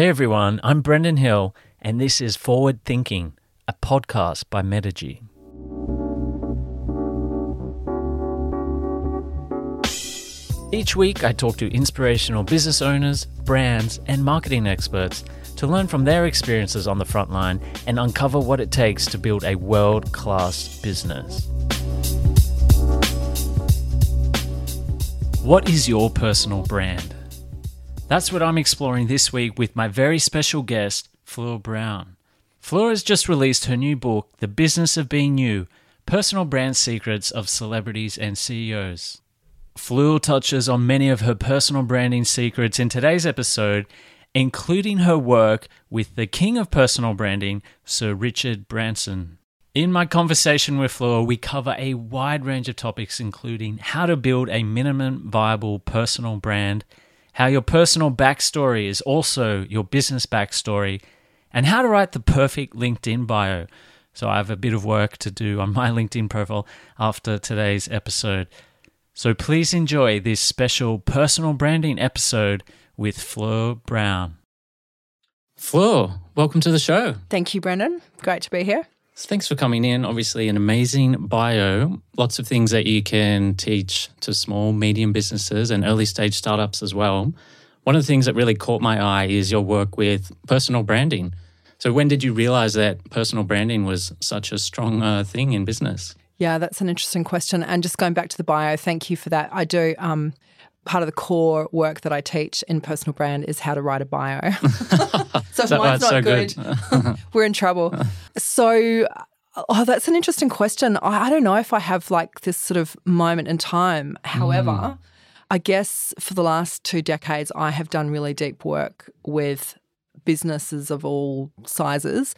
Hey everyone, I'm Brendan Hill, and this is Forward Thinking, a podcast by Metigy. Each week, I talk to inspirational business owners, brands, and marketing experts to learn from their experiences on the front line and uncover what it takes to build a world class business. What is your personal brand? That's what I'm exploring this week with my very special guest, Fleur Brown. Fleur has just released her new book, The Business of Being You Personal Brand Secrets of Celebrities and CEOs. Fleur touches on many of her personal branding secrets in today's episode, including her work with the king of personal branding, Sir Richard Branson. In my conversation with Fleur, we cover a wide range of topics, including how to build a minimum viable personal brand, how your personal backstory is also your business backstory, and how to write the perfect LinkedIn bio. So, I have a bit of work to do on my LinkedIn profile after today's episode. So please enjoy this special personal branding episode with Fleur Brown. Fleur, welcome to the show. Thank you, Brendan. Great to be here. Thanks for coming in. Obviously, an amazing bio. Lots of things that you can teach to small, medium businesses and early stage startups as well. One of the things that really caught my eye is your work with personal branding. So, when did you realize that personal branding was such a strong uh, thing in business? Yeah, that's an interesting question. And just going back to the bio, thank you for that. I do. Um, part of the core work that I teach in personal brand is how to write a bio. so if mine's not so good, good. we're in trouble. So, oh, that's an interesting question. I, I, don't know if I have like this sort of moment in time. However, mm. I guess for the last two decades, I have done really deep work with businesses of all sizes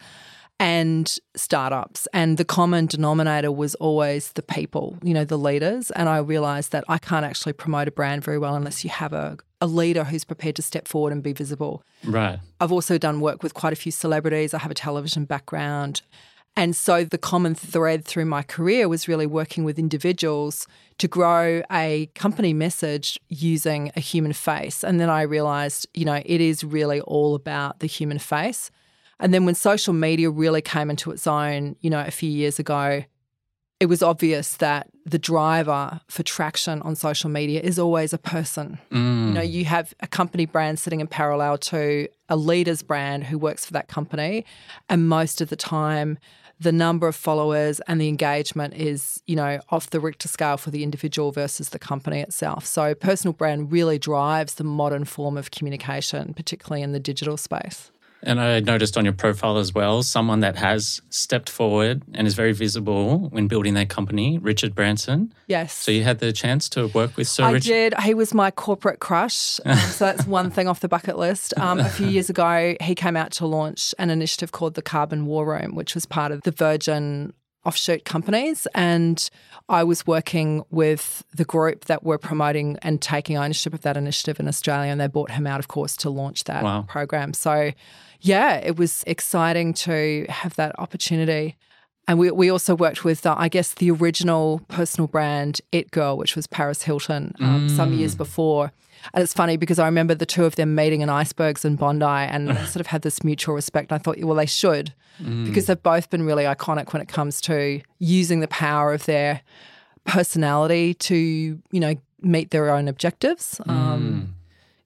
and startups. And the common denominator was always the people, you know, the leaders. And I realized that I can't actually promote a brand very well unless you have a, a leader who's prepared to step forward and be visible. Right. I've also done work with quite a few celebrities. I have a television background. And so the common thread through my career was really working with individuals to grow a company message using a human face. And then I realized, you know, it is really all about the human face. And then when social media really came into its own, you know, a few years ago, it was obvious that the driver for traction on social media is always a person. Mm. You know, you have a company brand sitting in parallel to a leader's brand who works for that company. And most of the time, the number of followers and the engagement is, you know, off the Richter scale for the individual versus the company itself. So personal brand really drives the modern form of communication, particularly in the digital space. And I noticed on your profile as well, someone that has stepped forward and is very visible when building their company, Richard Branson. Yes. So you had the chance to work with Sir I Richard? did. He was my corporate crush. Um, so that's one thing off the bucket list. Um, a few years ago, he came out to launch an initiative called the Carbon War Room, which was part of the Virgin offshoot companies. And I was working with the group that were promoting and taking ownership of that initiative in Australia. And they brought him out, of course, to launch that wow. program. So yeah, it was exciting to have that opportunity. And we, we also worked with, uh, I guess, the original personal brand, It Girl, which was Paris Hilton um, mm. some years before. And it's funny because I remember the two of them meeting in icebergs in Bondi and sort of had this mutual respect. I thought, well, they should mm. because they've both been really iconic when it comes to using the power of their personality to, you know, meet their own objectives. Um, mm.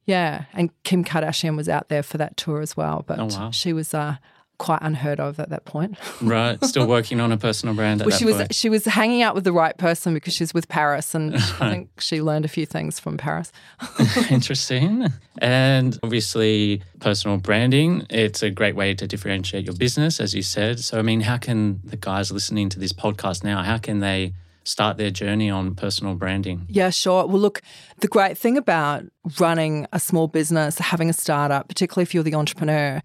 Yeah, and Kim Kardashian was out there for that tour as well, but oh, wow. she was uh, quite unheard of at that point. right, still working on a personal brand. well, she was point. she was hanging out with the right person because she's with Paris, and I think she learned a few things from Paris. Interesting, and obviously personal branding. It's a great way to differentiate your business, as you said. So, I mean, how can the guys listening to this podcast now? How can they start their journey on personal branding? Yeah, sure. Well, look, the great thing about running a small business, having a startup, particularly if you're the entrepreneur,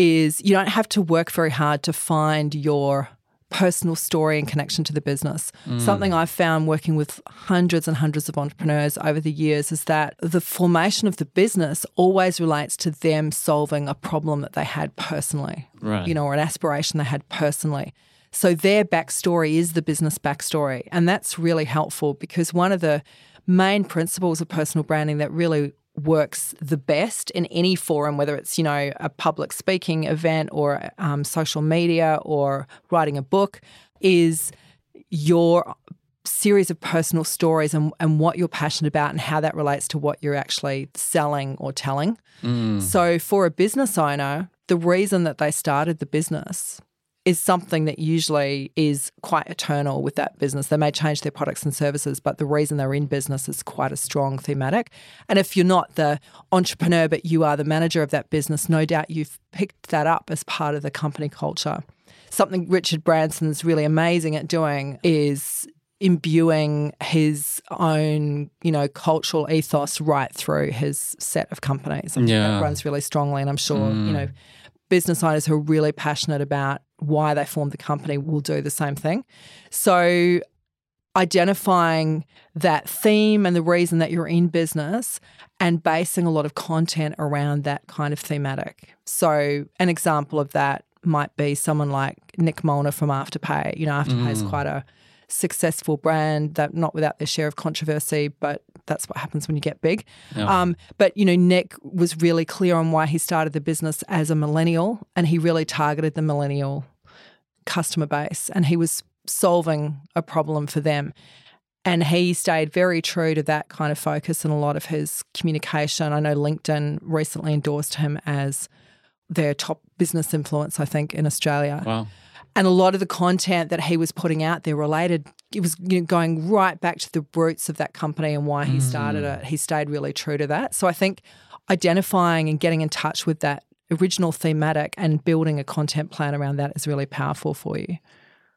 is you don't have to work very hard to find your personal story and connection to the business. Mm. Something I've found working with hundreds and hundreds of entrepreneurs over the years is that the formation of the business always relates to them solving a problem that they had personally, right. you know, or an aspiration they had personally. So their backstory is the business backstory. And that's really helpful because one of the main principles of personal branding that really works the best in any forum, whether it's, you know, a public speaking event or um, social media or writing a book, is your series of personal stories and, and what you're passionate about and how that relates to what you're actually selling or telling. Mm. So, for a business owner, the reason that they started the business is something that usually is quite eternal with that business. They may change their products and services, but the reason they're in business is quite a strong thematic. And if you're not the entrepreneur, but you are the manager of that business, no doubt you've picked that up as part of the company culture. Something Richard Branson's really amazing at doing is imbuing his own, you know, cultural ethos right through his set of companies. yeah. That runs really strongly. And I'm sure, mm. you know, business owners who are really passionate about why they formed the company will do the same thing. So identifying that theme and the reason that you're in business and basing a lot of content around that kind of thematic. So an example of that might be someone like Nick Molnar from Afterpay. You know, Afterpay mm. is quite a successful brand that not without their share of controversy, but that's what happens when you get big. Um, but you know, Nick was really clear on why he started the business as a millennial, and he really targeted the millennial customer base, and he was solving a problem for them. And he stayed very true to that kind of focus in a lot of his communication. I know LinkedIn recently endorsed him as their top business influence, I think, in Australia. Wow. And a lot of the content that he was putting out there related, it was you know, going right back to the roots of that company and why he mm. started it. He stayed really true to that. So I think identifying and getting in touch with that original thematic and building a content plan around that is really powerful for you.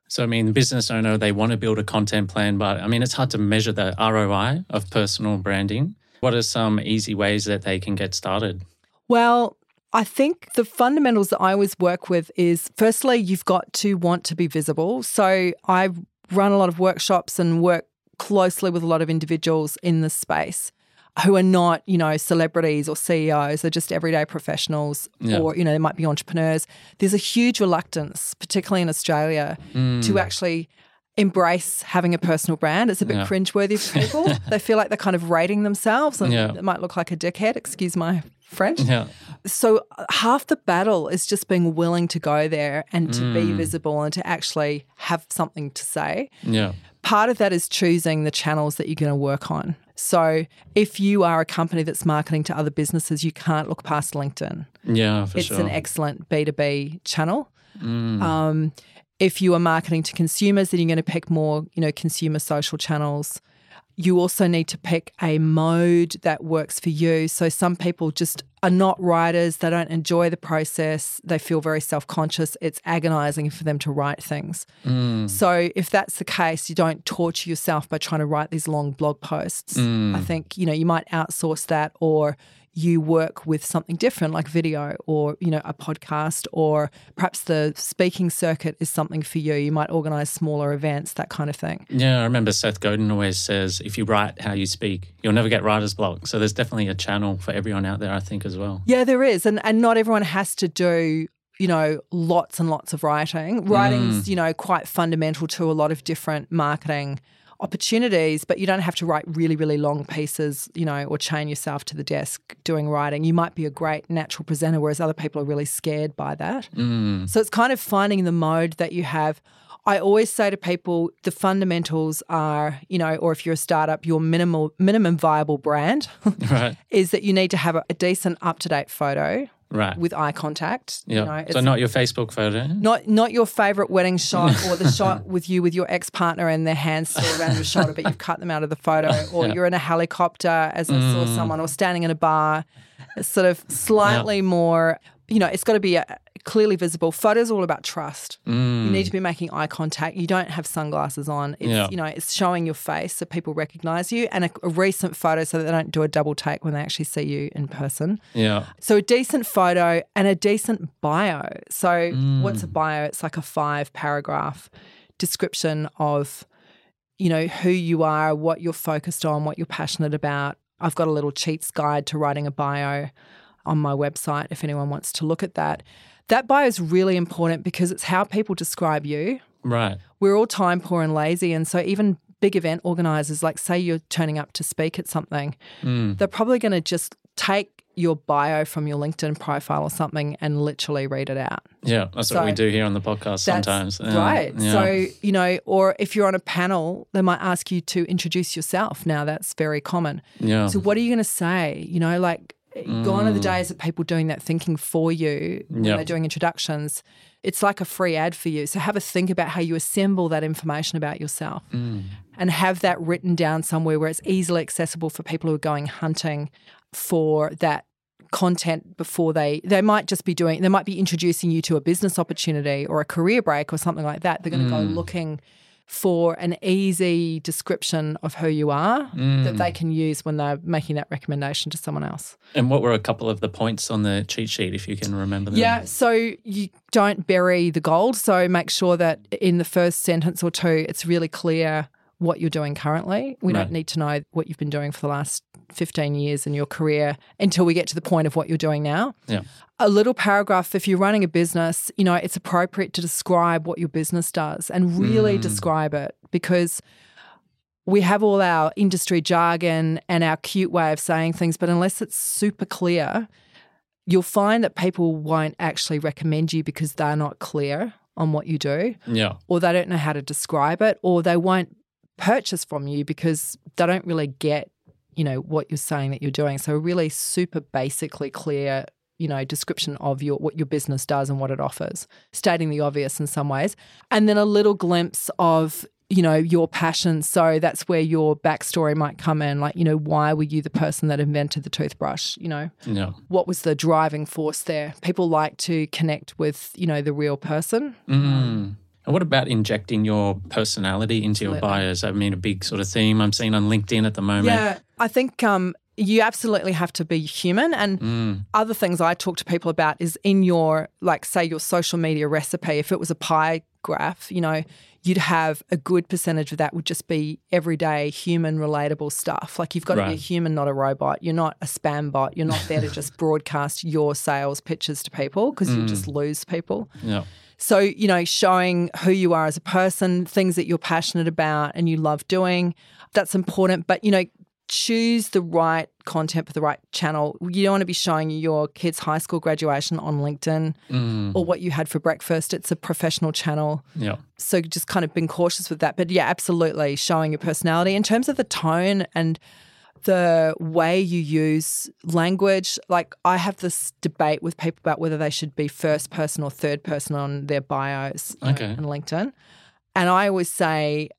So, I mean, the business owner, they want to build a content plan, but I mean, it's hard to measure the ROI of personal branding. What are some easy ways that they can get started? Well, I think the fundamentals that I always work with is firstly, you've got to want to be visible. So I run a lot of workshops and work closely with a lot of individuals in the space who are not, you know, celebrities or CEOs, they're just everyday professionals yeah. or, you know, they might be entrepreneurs. There's a huge reluctance, particularly in Australia, mm. to actually embrace having a personal brand. It's a bit yeah. cringeworthy for people. they feel like they're kind of rating themselves and yeah. it might look like a dickhead, excuse my French. Yeah. So uh, half the battle is just being willing to go there and to mm. be visible and to actually have something to say. Yeah. Part of that is choosing the channels that you're going to work on. So if you are a company that's marketing to other businesses, you can't look past LinkedIn. Yeah, for it's sure. an excellent B2B channel. Mm. Um, if you are marketing to consumers, then you're going to pick more, you know, consumer social channels you also need to pick a mode that works for you. So some people just are not writers, they don't enjoy the process, they feel very self conscious. It's agonizing for them to write things. Mm. So if that's the case, you don't torture yourself by trying to write these long blog posts. Mm. I think, you know, you might outsource that or you work with something different like video or you know a podcast or perhaps the speaking circuit is something for you. You might organize smaller events that kind of thing. Yeah i remember seth godin always says if you write how you speak you'll never get writer's block. So there's definitely a channel for everyone out there i think as well. Yeah there is. And and not everyone has to do you know lots and lots of writing. Writing's mm. you know quite fundamental to a lot of different marketing opportunities, but you don't have to write really, really long pieces, you know, or chain yourself to the desk doing writing. You might be a great natural presenter, whereas other people are really scared by that. Mm. So it's kind of finding the mode that you have. I always say to people the fundamentals are, you know, or if you're a startup, your minimal minimum viable brand right. is that you need to have a, a decent up to date photo right. with eye contact. Yeah. You know, so not your Facebook photo. Not not your favorite wedding shot or the shot with you with your ex partner and their hands still around your shoulder, but you've cut them out of the photo, or yeah. you're in a helicopter as I saw mm. someone, or standing in a bar. It's sort of slightly yeah. more. You know, it's got to be a, clearly visible. Photos all about trust. Mm. You need to be making eye contact. You don't have sunglasses on. It's yeah. you know, it's showing your face so people recognize you and a, a, recent photo so that they don't do a double take when they actually see you in person. Yeah. So a decent photo and a decent bio. So mm. what's a bio? It's like a five paragraph description of you know who you are, what you're focused on, what you're passionate about. I've got a little cheats guide to writing a bio on my website if anyone wants to look at that. That bio is really important because it's how people describe you. Right. We're all time poor and lazy. And so even big event organizers, like say you're turning up to speak at something, mm. they're probably going to just take your bio from your LinkedIn profile or something and literally read it out. Yeah, that's So what we do here on the podcast sometimes. Yeah, right. yeah. So, you know, or if you're on a panel, they might ask you to introduce yourself. Now, that's very common. yeah. So, what are you going to say? You know, like, gone are the days of people doing that thinking for you when Mm. Yep. they're doing introductions. It's like a free ad for you. So, have a think about how you assemble that information about yourself Mm. and have that written down somewhere where it's easily accessible for people who are going hunting for that content before they they might just be doing they might be introducing you to a business opportunity or a career break or something like that they're going to go looking for an easy description of who you are that mm. they can use when they're making that recommendation to someone else And what were a couple of the points on the cheat sheet, if you can remember them? yeah, so you don't bury the gold. So make sure that in the first sentence or two, it's really clear what you're doing currently. We Right. don't need to know what you've been doing for the last 15 years in your career until we get to the point of what you're doing now. Yeah. A little paragraph, if you're running a business, you know, it's appropriate to describe what your business does and really mm. describe it because we have all our industry jargon and our cute way of saying things, but unless it's super clear, you'll find that people won't actually recommend you because they're not clear on what you do, Yeah. or they don't know how to describe it, or they won't purchase from you because they don't really get, you know, what you're saying that you're doing. So a really super basically clear, you know, description of your what your business does and what it offers, stating the obvious in some ways. And then a little glimpse of you know your passion so that's where your backstory might come in like you know why were you the person that invented the toothbrush you know Yeah. what was the driving force there people like to connect with you know the real person Mm. And what about injecting your personality into your bios? I mean, a big sort of theme I'm seeing on LinkedIn at the moment. yeah i think um you absolutely have to be human and Mm. other things i talk to people about is in your like say your social media recipe if it was a pie graph you know you'd have a good percentage of that would just be everyday human relatable stuff like you've got to be a human not a robot you're not a spam bot you're not there to just broadcast your sales pitches to people because you just lose people Yeah. So, you know, showing who you are as a person, things that you're passionate about and you love doing, that's important. But, you know, choose the right content for the right channel. You don't want to be showing your kids' high school graduation on LinkedIn Mm. or what you had for breakfast. It's a professional channel. Yeah. So just kind of being cautious with that. But yeah, absolutely showing your personality. In terms of the tone and the way you use language, like I have this debate with people about whether they should be first person or third person on their bios Okay. on LinkedIn. And I always say,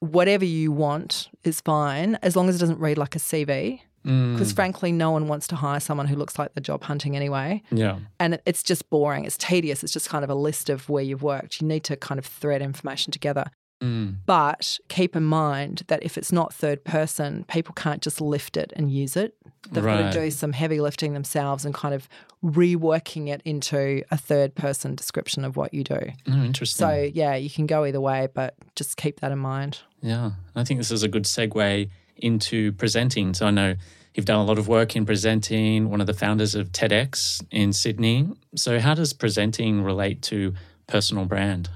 whatever you want is fine as long as it doesn't read like a CV. Mm. Because frankly, no one wants to hire someone who looks like they're job hunting anyway. Yeah. And it's just boring. It's tedious. It's just kind of a list of where you've worked. You need to kind of thread information together. Mm. But keep in mind that if it's not third person, people can't just lift it and use it. They've got to do some heavy lifting themselves and kind of reworking it into a third person description of what you do. Oh, interesting. So, yeah, you can go either way, but just keep that in mind. Yeah, I think this is a good segue into presenting. So I know you've done a lot of work in presenting, one of the founders of TEDx in Sydney. So, how does presenting relate to personal brand?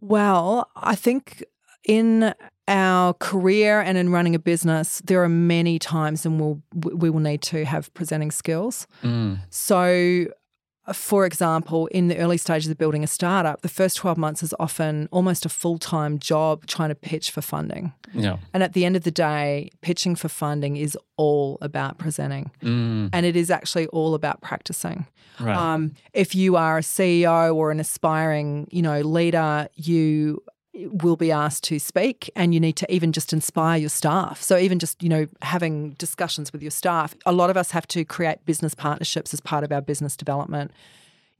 Well, I think in our career and in running a business, there are many times and we'll, we will need to have presenting skills. Mm. So, for example, in the early stages of building a startup, the first 12 months is often almost a full time job trying to pitch for funding. Yeah. And at the end of the day, pitching for funding is all about presenting. Mm. And it is actually all about practicing. Right. Um, if you are a CEO or an aspiring, you know, leader, you will be asked to speak and you need to even just inspire your staff. So even just, you know, having discussions with your staff. A lot of us have to create business partnerships as part of our business development.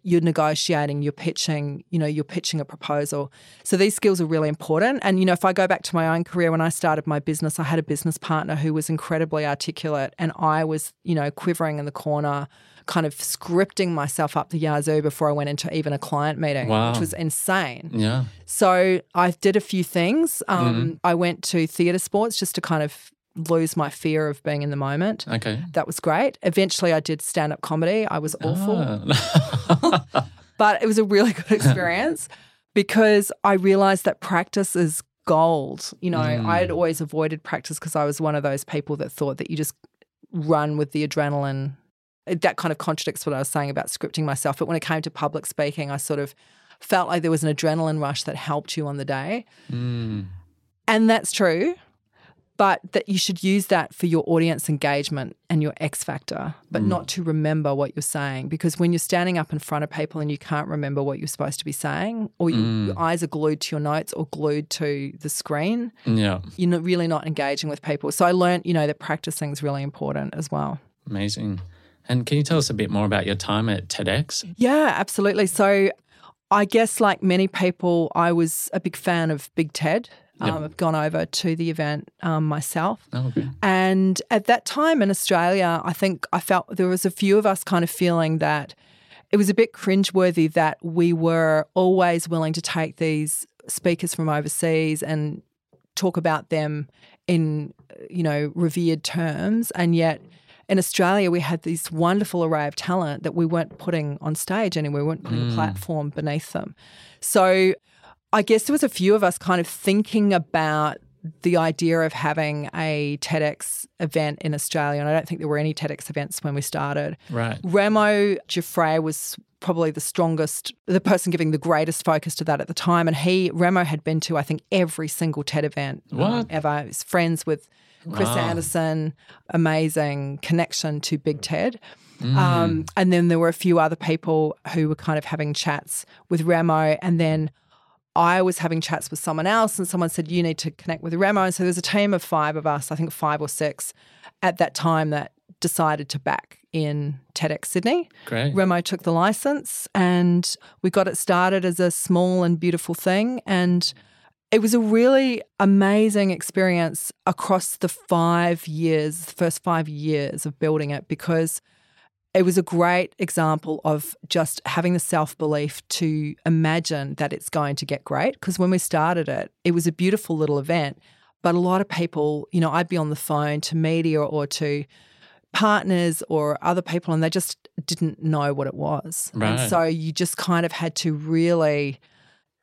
You're negotiating, you're pitching, you know, you're pitching a proposal. So these skills are really important. And, you know, if I go back to my own career, when I started my business, I had a business partner who was incredibly articulate and I was, you know, quivering in the corner, kind of scripting myself up the yazoo before I went into even a client meeting, Wow. which was insane. yeah. So I did a few things. Um, I went to theatre sports just to kind of lose my fear of being in the moment. Okay. That was great. Eventually, I did stand up comedy. I was awful, Ah. but it was a really good experience because I realized that practice is gold. You know, I had always avoided practice because I was one of those people that thought that you just run with the adrenaline that kind of contradicts what I was saying about scripting myself. But when it came to public speaking, I sort of felt like there was an adrenaline rush that helped you on the day. Mm. And that's true but that you should use that for your audience engagement and your X factor, but mm. not to remember what you're saying. Because when you're standing up in front of people and you can't remember what you're supposed to be saying, or you, mm. your eyes are glued to your notes or glued to the screen, yeah. you're not really not engaging with people. So I learned, you know, that practicing is really important as well. Amazing. And can you tell us a bit more about your time at TEDx? Yeah, absolutely. So I guess, like many people, I was a big fan of Big TED. Yep. Um, I've gone over to the event um, myself. Oh, okay. And at that time in Australia, I think I felt there was a few of us kind of feeling that it was a bit cringeworthy that we were always willing to take these speakers from overseas and talk about them in, you know, revered terms. And yet in Australia, we had this wonderful array of talent that we weren't putting on stage anywhere. We weren't putting mm. a platform beneath them. So I guess there was a few of us kind of thinking about the idea of having a TEDx event in Australia, and I don't think there were any TEDx events when we started. Right. Remo Giuffre was probably the strongest, the person giving the greatest focus to that at the time, and he Remo had been to I think every single TED event um, ever. He's friends with Chris wow. Anderson, amazing connection to Big TED. Mm. Um, and then there were a few other people who were kind of having chats with Remo, and then I was having chats with someone else, and someone said, You need to connect with Remo. And so there's a team of five of us, I think five or six at that time, that decided to back in TEDx Sydney. Great. Remo took the license, and we got it started as a small and beautiful thing. And it was a really amazing experience across the five years, the first five years of building it, because it was a great example of just having the self belief to imagine that it's going to get great. Because when we started it, it was a beautiful little event. But a lot of people, you know, I'd be on the phone to media or to partners or other people, and they just didn't know what it was. Right. And so you just kind of had to really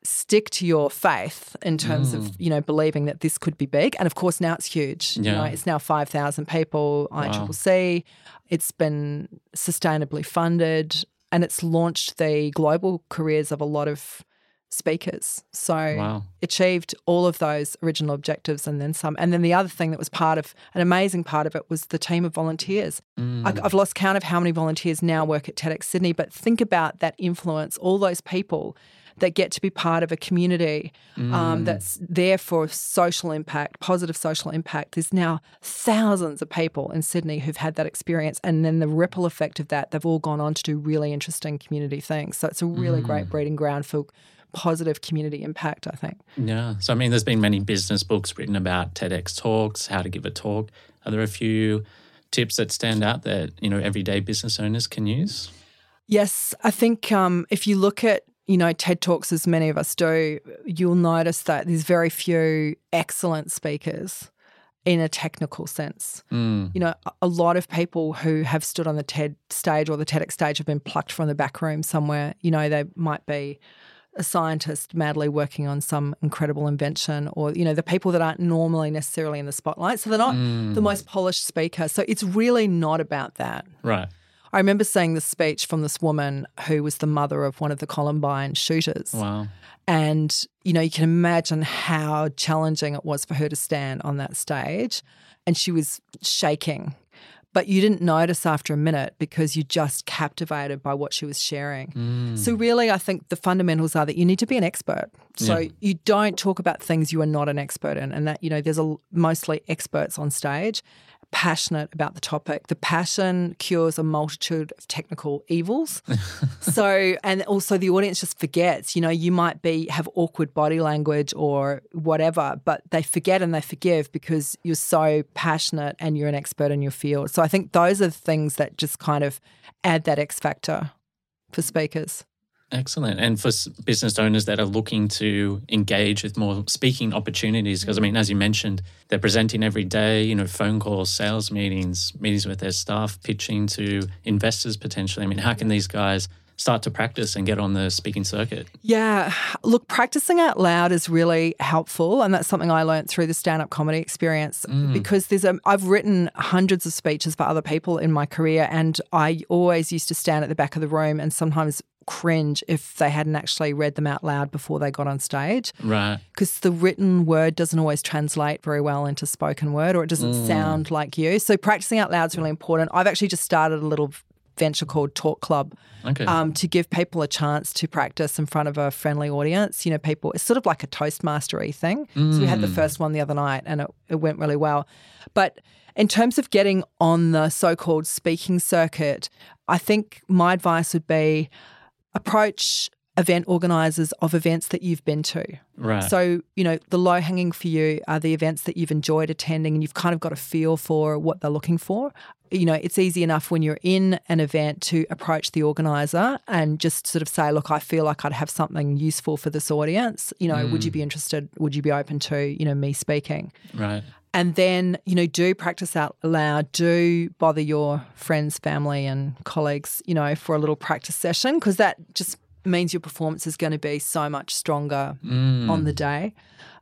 stick to your faith in terms mm. of you know believing that this could be big and of course now it's huge yeah. you know it's now 5000 people wow. ICCC it's been sustainably funded and it's launched the global careers of a lot of speakers so wow. achieved all of those original objectives and then some and then the other thing that was part of an amazing part of it was the team of volunteers mm. I, i've lost count of how many volunteers now work at tedx sydney but think about that influence all those people that get to be part of a community um, mm. that's there for social impact, positive social impact. There's now thousands of people in Sydney who've had that experience. And then the ripple effect of that, they've all gone on to do really interesting community things. So it's a really mm. great breeding ground for positive community impact, I think. Yeah. So, I mean, there's been many business books written about TEDx talks, how to give a talk. Are there a few tips that stand out that, you know, everyday business owners can use? Yes. I think um, if you look at you know, TED Talks, as many of us do, you'll notice that there's very few excellent speakers in a technical sense. Mm. You know, a lot of people who have stood on the TED stage or the TEDx stage have been plucked from the back room somewhere. You know, they might be a scientist madly working on some incredible invention, or, you know, the people that aren't normally necessarily in the spotlight. So they're not mm. the most polished speaker. So it's really not about that. Right. I remember seeing the speech from this woman who was the mother of one of the Columbine shooters. Wow. And, you know, you can imagine how challenging it was for her to stand on that stage. And she was shaking. But you didn't notice after a minute because you just captivated by what she was sharing. Mm. So, really, I think the fundamentals are that you need to be an expert. So, Yeah. you don't talk about things you are not an expert in. And that, you know, there's a, mostly experts on stage passionate about the topic. The passion cures a multitude of technical evils. so, and also the audience just forgets, you know, you might be have awkward body language or whatever, but they forget and they forgive because you're so passionate and you're an expert in your field. So I think those are the things that just kind of add that X factor for speakers. Excellent. And for business owners that are looking to engage with more speaking opportunities, because I mean, as you mentioned, they're presenting every day, you know, phone calls, sales meetings, meetings with their staff, pitching to investors potentially. I mean, how can these guys start to practice and get on the speaking circuit? Yeah. Look, practicing out loud is really helpful. And that's something I learned through the stand up comedy experience Mm. because there's a, I've written hundreds of speeches for other people in my career. And I always used to stand at the back of the room and sometimes cringe if they hadn't actually read them out loud before they got on stage Right. because the written word doesn't always translate very well into spoken word or it doesn't Mm. sound like you. So practicing out loud is really important. I've actually just started a little venture called Talk Club Okay. um, to give people a chance to practice in front of a friendly audience. You know, people, it's sort of like a Toastmastery thing. So we had the first one the other night and it, it went really well. But in terms of getting on the so called speaking circuit, I think my advice would be approach event organizers of events that you've been to. right. So, you know, the low hanging for you are the events that you've enjoyed attending and you've kind of got a feel for what they're looking for. You know, it's easy enough when you're in an event to approach the organizer and just sort of say, look, I feel like I'd have something useful for this audience. You know, would you mm. be interested? Would you be open to, you know, me speaking? right. And then, you know, do practice out loud. Do bother your friends, family, and colleagues, you know, for a little practice session because that just means your performance is going to be so much stronger Mm. on the day.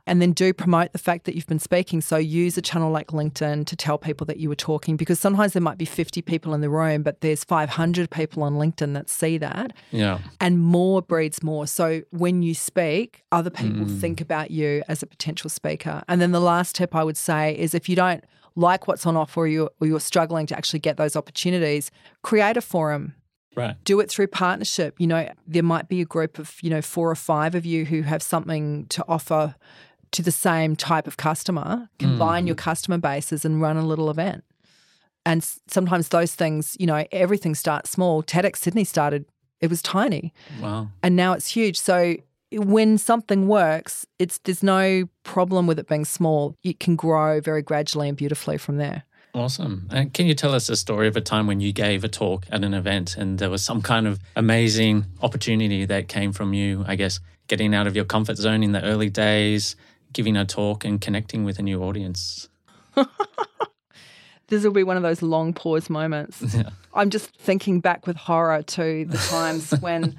And then do promote the fact that you've been speaking. So use a channel like LinkedIn to tell people that you were talking because sometimes there might be 50 people in the room, but there's 500 people on LinkedIn that see that Yeah. and more breeds more. So when you speak, other people mm. think about you as a potential speaker. And then the last tip I would say is if you don't like what's on offer or you're, or you're struggling to actually get those opportunities, create a forum. Right. Do it through partnership. You know, there might be a group of, you know, four or five of you who have something to offer to the same type of customer. Combine mm. your customer bases and run a little event. And s- sometimes those things, you know, everything starts small. TEDx Sydney started, it was tiny Wow. and now it's huge. So when something works, it's there's no problem with it being small. It can grow very gradually and beautifully from there. Awesome. And can you tell us a story of a time when you gave a talk at an event and there was some kind of amazing opportunity that came from you, I guess, getting out of your comfort zone in the early days, giving a talk and connecting with a new audience? This will be one of those long pause moments. Yeah. I'm just thinking back with horror to the times when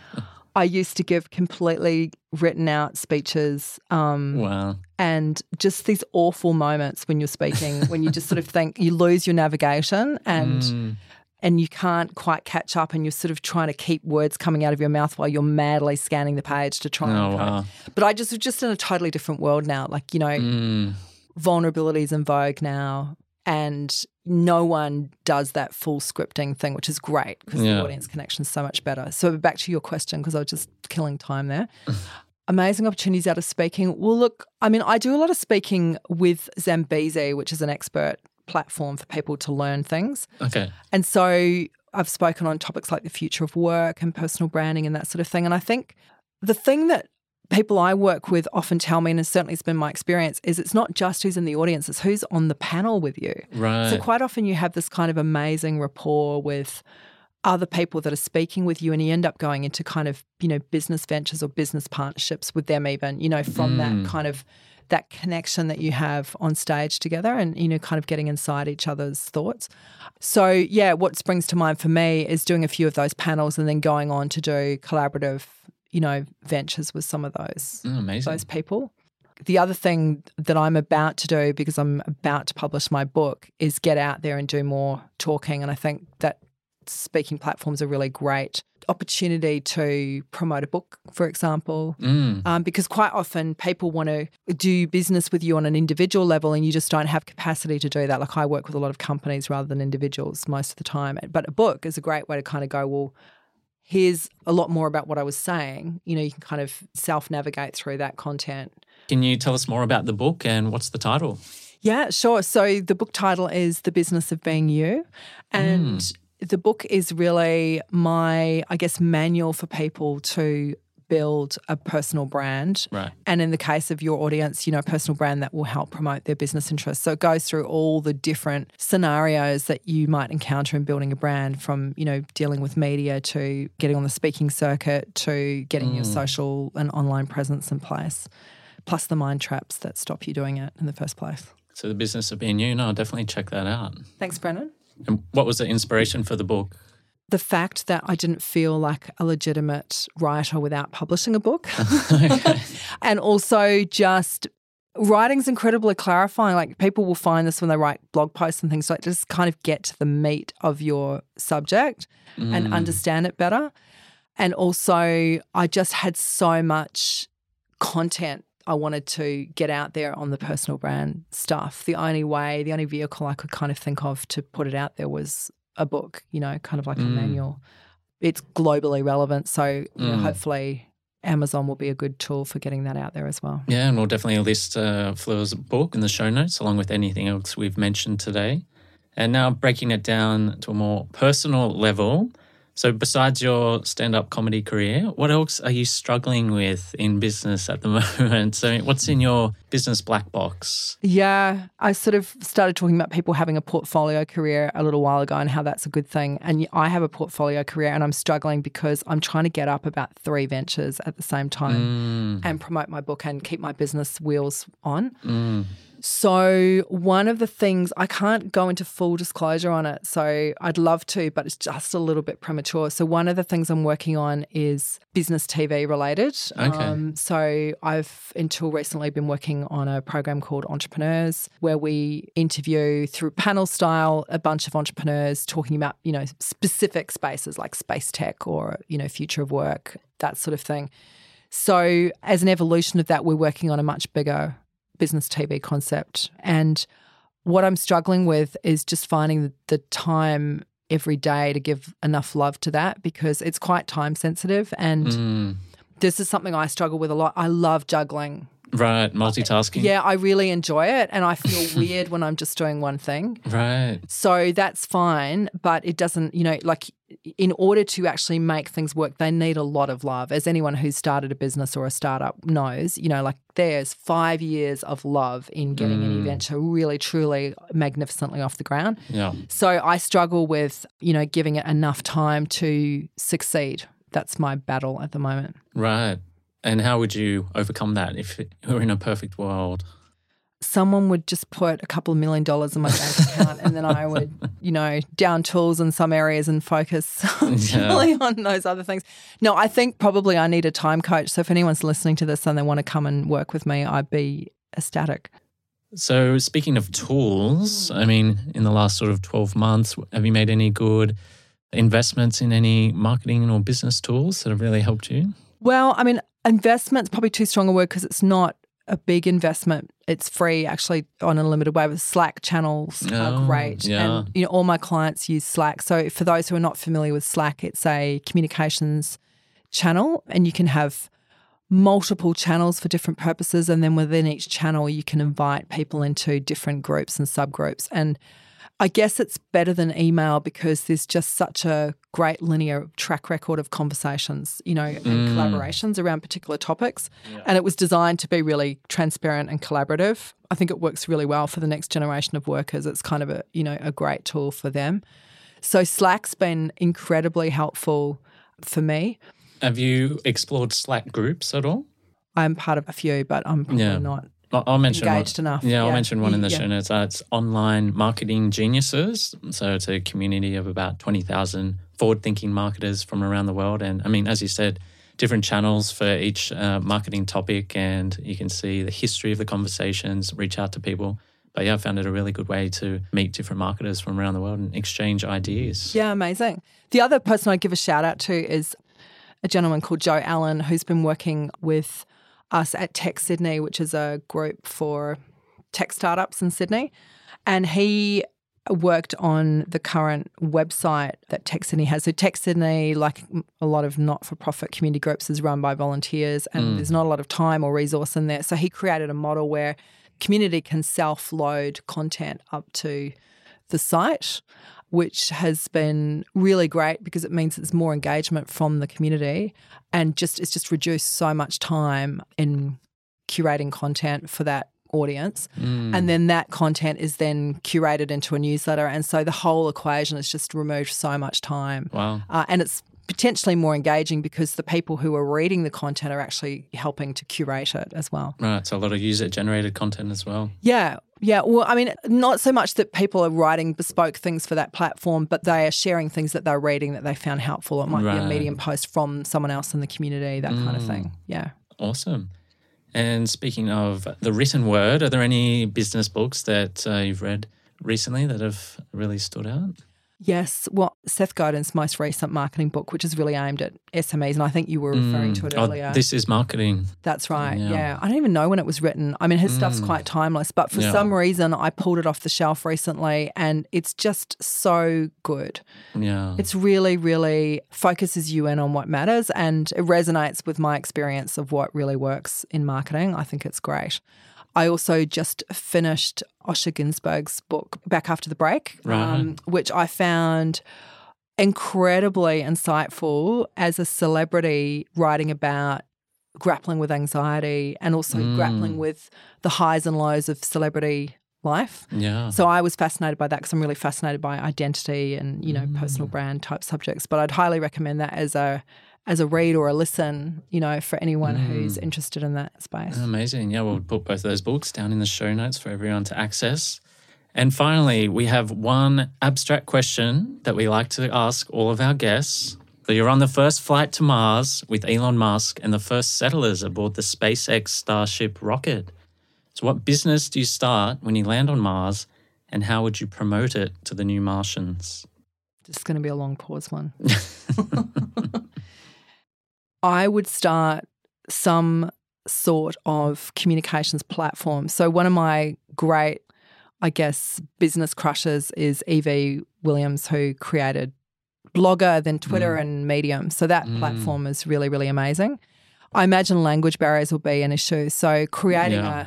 I used to give completely written out speeches um, Wow. and just these awful moments when you're speaking, when you just sort of think you lose your navigation and Mm. And you can't quite catch up and you're sort of trying to keep words coming out of your mouth while you're madly scanning the page to try Oh, and wow. but I just was just in a totally different world now. Like, you know, Mm. vulnerabilities in vogue now. And no one does that full scripting thing, which is great because Yeah. the audience connection is so much better. So back to your question, because I was just killing time there. Amazing opportunities out of speaking. Well, look, I mean, I do a lot of speaking with Zambezi, which is an expert platform for people to learn things. Okay. And so I've spoken on topics like the future of work and personal branding and that sort of thing. And I think the thing that people I work with often tell me, and certainly it's been my experience, is it's not just who's in the audience, it's who's on the panel with you. Right. So quite often you have this kind of amazing rapport with other people that are speaking with you and you end up going into kind of, you know, business ventures or business partnerships with them even, you know, from Mm. that kind of that connection that you have on stage together and you know kind of getting inside each other's thoughts. So yeah, what springs to mind for me is doing a few of those panels and then going on to do collaborative, you know, ventures with some of those Mm, amazing. those people. The other thing that I'm about to do because I'm about to publish my book is get out there and do more talking. And I think that speaking platforms are really great opportunity to promote a book, for example, Mm. um, because quite often people want to do business with you on an individual level and you just don't have capacity to do that. Like I work with a lot of companies rather than individuals most of the time. But a book is a great way to kind of go, well, here's a lot more about what I was saying. You know, you can kind of self navigate through that content. Can you tell us more about the book and what's the title? Yeah, sure. So the book title is The Business of Being You. And the book is really my, I guess, manual for people to build a personal brand. Right. And in the case of your audience, you know, a personal brand that will help promote their business interests. So it goes through all the different scenarios that you might encounter in building a brand from, you know, dealing with media to getting on the speaking circuit to getting your mm. social and online presence in place, plus the mind traps that stop you doing it in the first place. So the business of being you. No, definitely check that out. Thanks, Brendan. And what was the inspiration for the book? the fact that I didn't feel like a legitimate writer without publishing a book. and also just writing's incredibly clarifying. Like people will find this when they write blog posts and things like just kind of get to the meat of your subject mm. and understand it better. And also I just had so much content I wanted to get out there on the personal brand stuff. The only way, the only vehicle I could kind of think of to put it out there was a book, you know, kind of like mm. a manual. It's globally relevant. So, you mm. know, hopefully Amazon will be a good tool for getting that out there as well. Yeah, and we'll definitely list uh, Fleur's book in the show notes along with anything else we've mentioned today. And now breaking it down to a more personal level. So, besides your stand up comedy career, what else are you struggling with in business at the moment? So, what's in your business black box? Yeah, I sort of started talking about people having a portfolio career a little while ago and how that's a good thing. And I have a portfolio career and I'm struggling because I'm trying to get up about three ventures at the same time mm. and promote my book and keep my business wheels on. Mm. So, one of the things I can't go into full disclosure on it. So, I'd love to, but it's just a little bit premature. So, one of the things I'm working on is business TV related. Okay. Um, so, I've until recently been working on a program called Entrepreneurs, where we interview through panel style a bunch of entrepreneurs talking about, you know, specific spaces like space tech or, you know, future of work, that sort of thing. So, as an evolution of that, we're working on a much bigger business TV concept. And what I'm struggling with is just finding the time every day to give enough love to that because it's quite time sensitive. And mm. this is something I struggle with a lot. I love juggling Right, multitasking. Yeah, I really enjoy it and I feel weird when I'm just doing one thing. Right. So that's fine, but it doesn't, you know, like in order to actually make things work, they need a lot of love. As anyone who's started a business or a startup knows, you know, like there's five years of love in getting mm. any venture really, truly magnificently off the ground. Yeah. So I struggle with, you know, giving it enough time to succeed. That's my battle at the moment. Right. And how would you overcome that if you were in a perfect world? Someone would just put a couple of million dollars in my bank account, and then I would, you know, down tools in some areas and focus yeah. on those other things. No, I think probably I need a time coach. So if anyone's listening to this and they want to come and work with me, I'd be ecstatic. So, speaking of tools, I mean, in the last sort of 12 months, have you made any good investments in any marketing or business tools that have really helped you? Well, I mean, investment's probably too strong a word because it's not a big investment. It's free actually on a limited way. With Slack channels oh, are great, yeah. and you know all my clients use Slack. So for those who are not familiar with Slack, it's a communications channel, and you can have multiple channels for different purposes, and then within each channel, you can invite people into different groups and subgroups and I guess it's better than email because there's just such a great linear track record of conversations, you know, and mm. collaborations around particular topics. Yeah. And it was designed to be really transparent and collaborative. I think it works really well for the next generation of workers. It's kind of a, you know, a great tool for them. So Slack's been incredibly helpful for me. Have you explored Slack groups at all? I'm part of a few, but I'm probably yeah. not I'll mention engaged one. enough. Yeah, I'll mention one in the yeah. show notes. Uh, it's online marketing geniuses. So it's a community of about twenty thousand forward-thinking marketers from around the world. And I mean, as you said, different channels for each uh, marketing topic, and you can see the history of the conversations. Reach out to people. But yeah, I found it a really good way to meet different marketers from around the world and exchange ideas. Yeah, amazing. The other person I'd give a shout out to is a gentleman called Joe Allen, who's been working with us at Tech Sydney, which is a group for tech startups in Sydney. And he worked on the current website that Tech Sydney has. So Tech Sydney, like a lot of not-for-profit community groups, is run by volunteers, and mm. there's not a lot of time or resource in there. So he created a model where community can self-load content up to the site which has been really great because it means there's more engagement from the community and just it's just reduced so much time in curating content for that audience. Mm. and then that content is then curated into a newsletter. And so the whole equation has just removed so much time. Wow. Uh, and it's potentially more engaging because the people who are reading the content are actually helping to curate it as well. Right. So a lot of user generated content as well. Yeah. Yeah. Well, I mean, not so much that people are writing bespoke things for that platform, but they are sharing things that they're reading that they found helpful. It might be a medium post from someone else in the community, that kind of thing. Yeah. Awesome. And speaking of the written word, are there any business books that uh, you've read recently that have really stood out? Yes. Well, Seth Godin's most recent marketing book, which is really aimed at SMEs, and I think you were referring to it mm. Oh, earlier. this is marketing. That's right. Yeah. Yeah. I don't even know when it was written. I mean, his stuff's mm. quite timeless, but for Yeah. some reason, I pulled it off the shelf recently and it's just so good. Yeah. It's really, really focuses you in on what matters and it resonates with my experience of what really works in marketing. I think it's great. I also just finished Osher Günsberg's book Back After the Break, um, which I found incredibly insightful as a celebrity writing about grappling with anxiety and also Mm. grappling with the highs and lows of celebrity life. yeah. So I was fascinated by that because I'm really fascinated by identity and you know personal brand type subjects. But I'd highly recommend that as a as a read or a listen, you know, for anyone hmm. who's interested in that space. Amazing. Yeah, we'll put both of those books down in the show notes for everyone to access. And finally, we have one abstract question that we like to ask all of our guests. So you're on the first flight to Mars with Elon Musk and the first settlers aboard the SpaceX Starship rocket. So, what business do you start when you land on Mars, and how would you promote it to the new Martians? This is going to be a long pause one. I would start some sort of communications platform. So one of my great, I guess, business crushes is Evie Williams, who created Blogger, then Twitter mm. and Medium. So that mm. platform is really, really amazing. I imagine language barriers will be an issue. So creating Yeah. a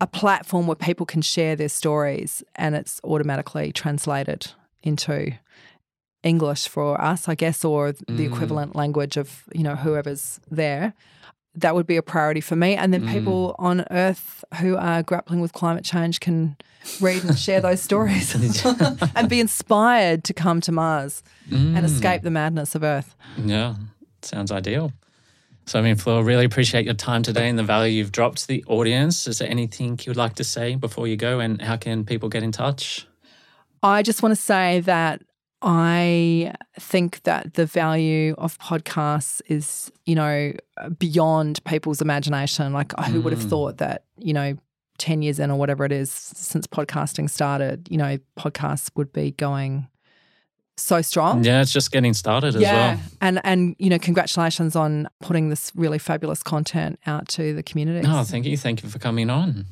a platform where people can share their stories and it's automatically translated into English for us, I guess, or the mm. equivalent language of, you know, whoever's there. That would be a priority for me. And then mm. people on Earth who are grappling with climate change can read and share those stories and be inspired to come to Mars and mm. escape the madness of Earth. Yeah, sounds ideal. So, I mean, Fleur, really appreciate your time today and the value you've dropped to the audience. Is there anything you would like to say before you go, and how can people get in touch? I just want to say that I think that the value of podcasts is, you know, beyond people's imagination. Like, who would have thought that, you know, 10 years in or whatever it is since podcasting started, you know, podcasts would be going so strong. Yeah, it's just getting started as Yeah. well. And and you know, congratulations on putting this really fabulous content out to the community. Oh, thank you. Thank you for coming on.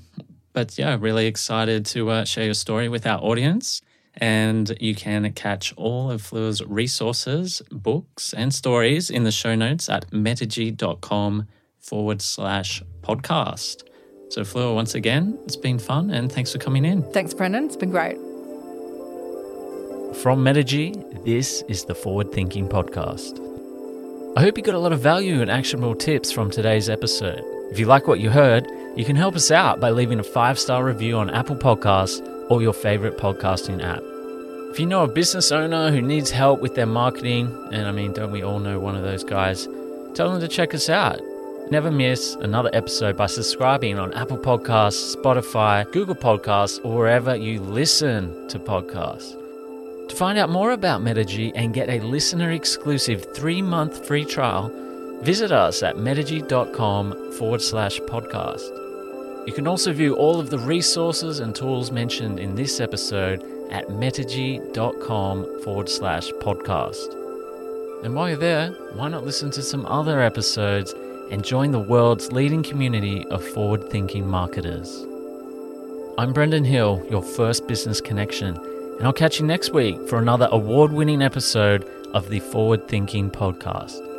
But yeah, really excited to uh, share your story with our audience. And you can catch all of Fleur's resources, books, and stories in the show notes at metigy.com forward slash podcast. So, Fleur, once again, it's been fun and thanks for coming in. Thanks, Brendan. It's been great. From Metigy, this is the Forward Thinking Podcast. I hope you got a lot of value and actionable tips from today's episode. If you like what you heard, you can help us out by leaving a five star review on Apple Podcasts or your favorite podcasting app. If you know a business owner who needs help with their marketing, and I mean, don't we all know one of those guys, tell them to check us out. Never miss another episode by subscribing on Apple Podcasts, Spotify, Google Podcasts, or wherever you listen to podcasts. To find out more about Metigy and get a listener exclusive three month free trial, visit us at metigy.com forward slash podcast. You can also view all of the resources and tools mentioned in this episode at metigy.com forward slash podcast. And while you're there, why not listen to some other episodes and join the world's leading community of forward thinking marketers? I'm Brendan Hill, your first business connection, and I'll catch you next week for another award winning episode of the Forward Thinking Podcast.